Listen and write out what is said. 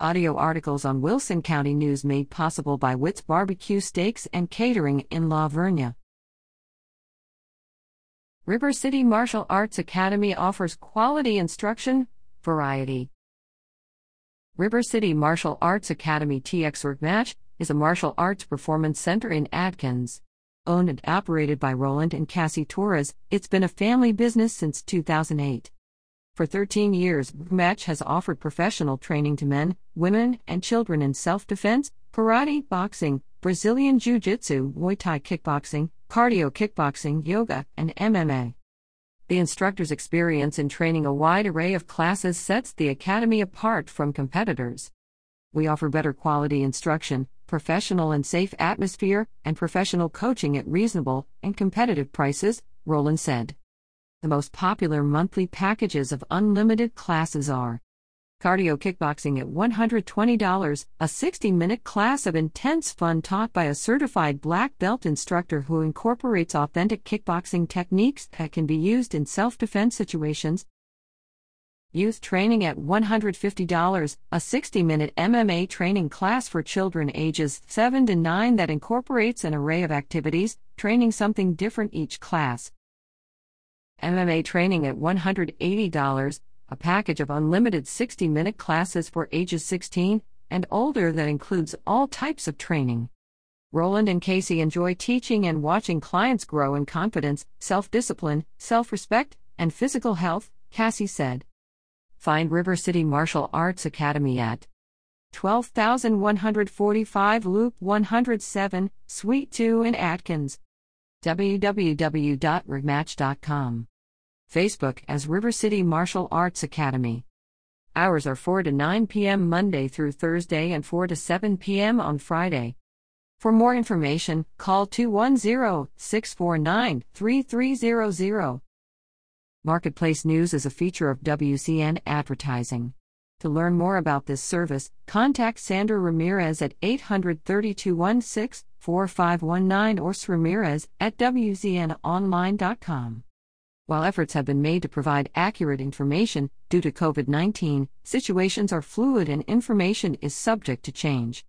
Audio articles on Wilson County News made possible by Witt's Barbecue Steaks and Catering in La Vernia. River City Martial Arts Academy offers quality instruction, variety. River City Martial Arts Academy TX Work Match is a martial arts performance center in Adkins. Owned and operated by Roland and Cassie Torres, it's been a family business since 2008. For 13 years, Match has offered professional training to men, women, and children in self defense, karate, boxing, Brazilian Jiu Jitsu, Muay Thai kickboxing, cardio kickboxing, yoga, and MMA. The instructor's experience in training a wide array of classes sets the Academy apart from competitors. We offer better quality instruction, professional and safe atmosphere, and professional coaching at reasonable and competitive prices, Roland said. The most popular monthly packages of unlimited classes are Cardio Kickboxing at $120, a 60 minute class of intense fun taught by a certified black belt instructor who incorporates authentic kickboxing techniques that can be used in self defense situations. Youth Training at $150, a 60 minute MMA training class for children ages 7 to 9 that incorporates an array of activities, training something different each class. MMA training at $180, a package of unlimited 60 minute classes for ages 16 and older that includes all types of training. Roland and Casey enjoy teaching and watching clients grow in confidence, self discipline, self respect, and physical health, Cassie said. Find River City Martial Arts Academy at 12145 Loop 107, Suite 2 in Adkins. www.rigmatch.com. Facebook as River City Martial Arts Academy. Hours are 4 to 9 p.m. Monday through Thursday and 4 to 7 p.m. on Friday. For more information, call 210 649 3300. Marketplace News is a feature of WCN Advertising. To learn more about this service, contact Sandra Ramirez at 800 3216 4519 or Ramirez at WCNOnline.com. While efforts have been made to provide accurate information, due to COVID 19, situations are fluid and information is subject to change.